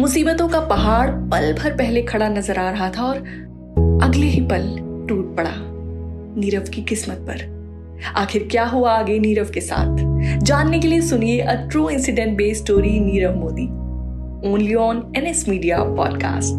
मुसीबतों का पहाड़ पल भर पहले खड़ा नज़र आ रहा था और अगले ही पल टूट पड़ा नीरव की किस्मत पर। आखिर क्या हुआ आगे नीरव के साथ? जानने के लिए सुनिए a true incident based story Nirav Modi. Only on NS media podcast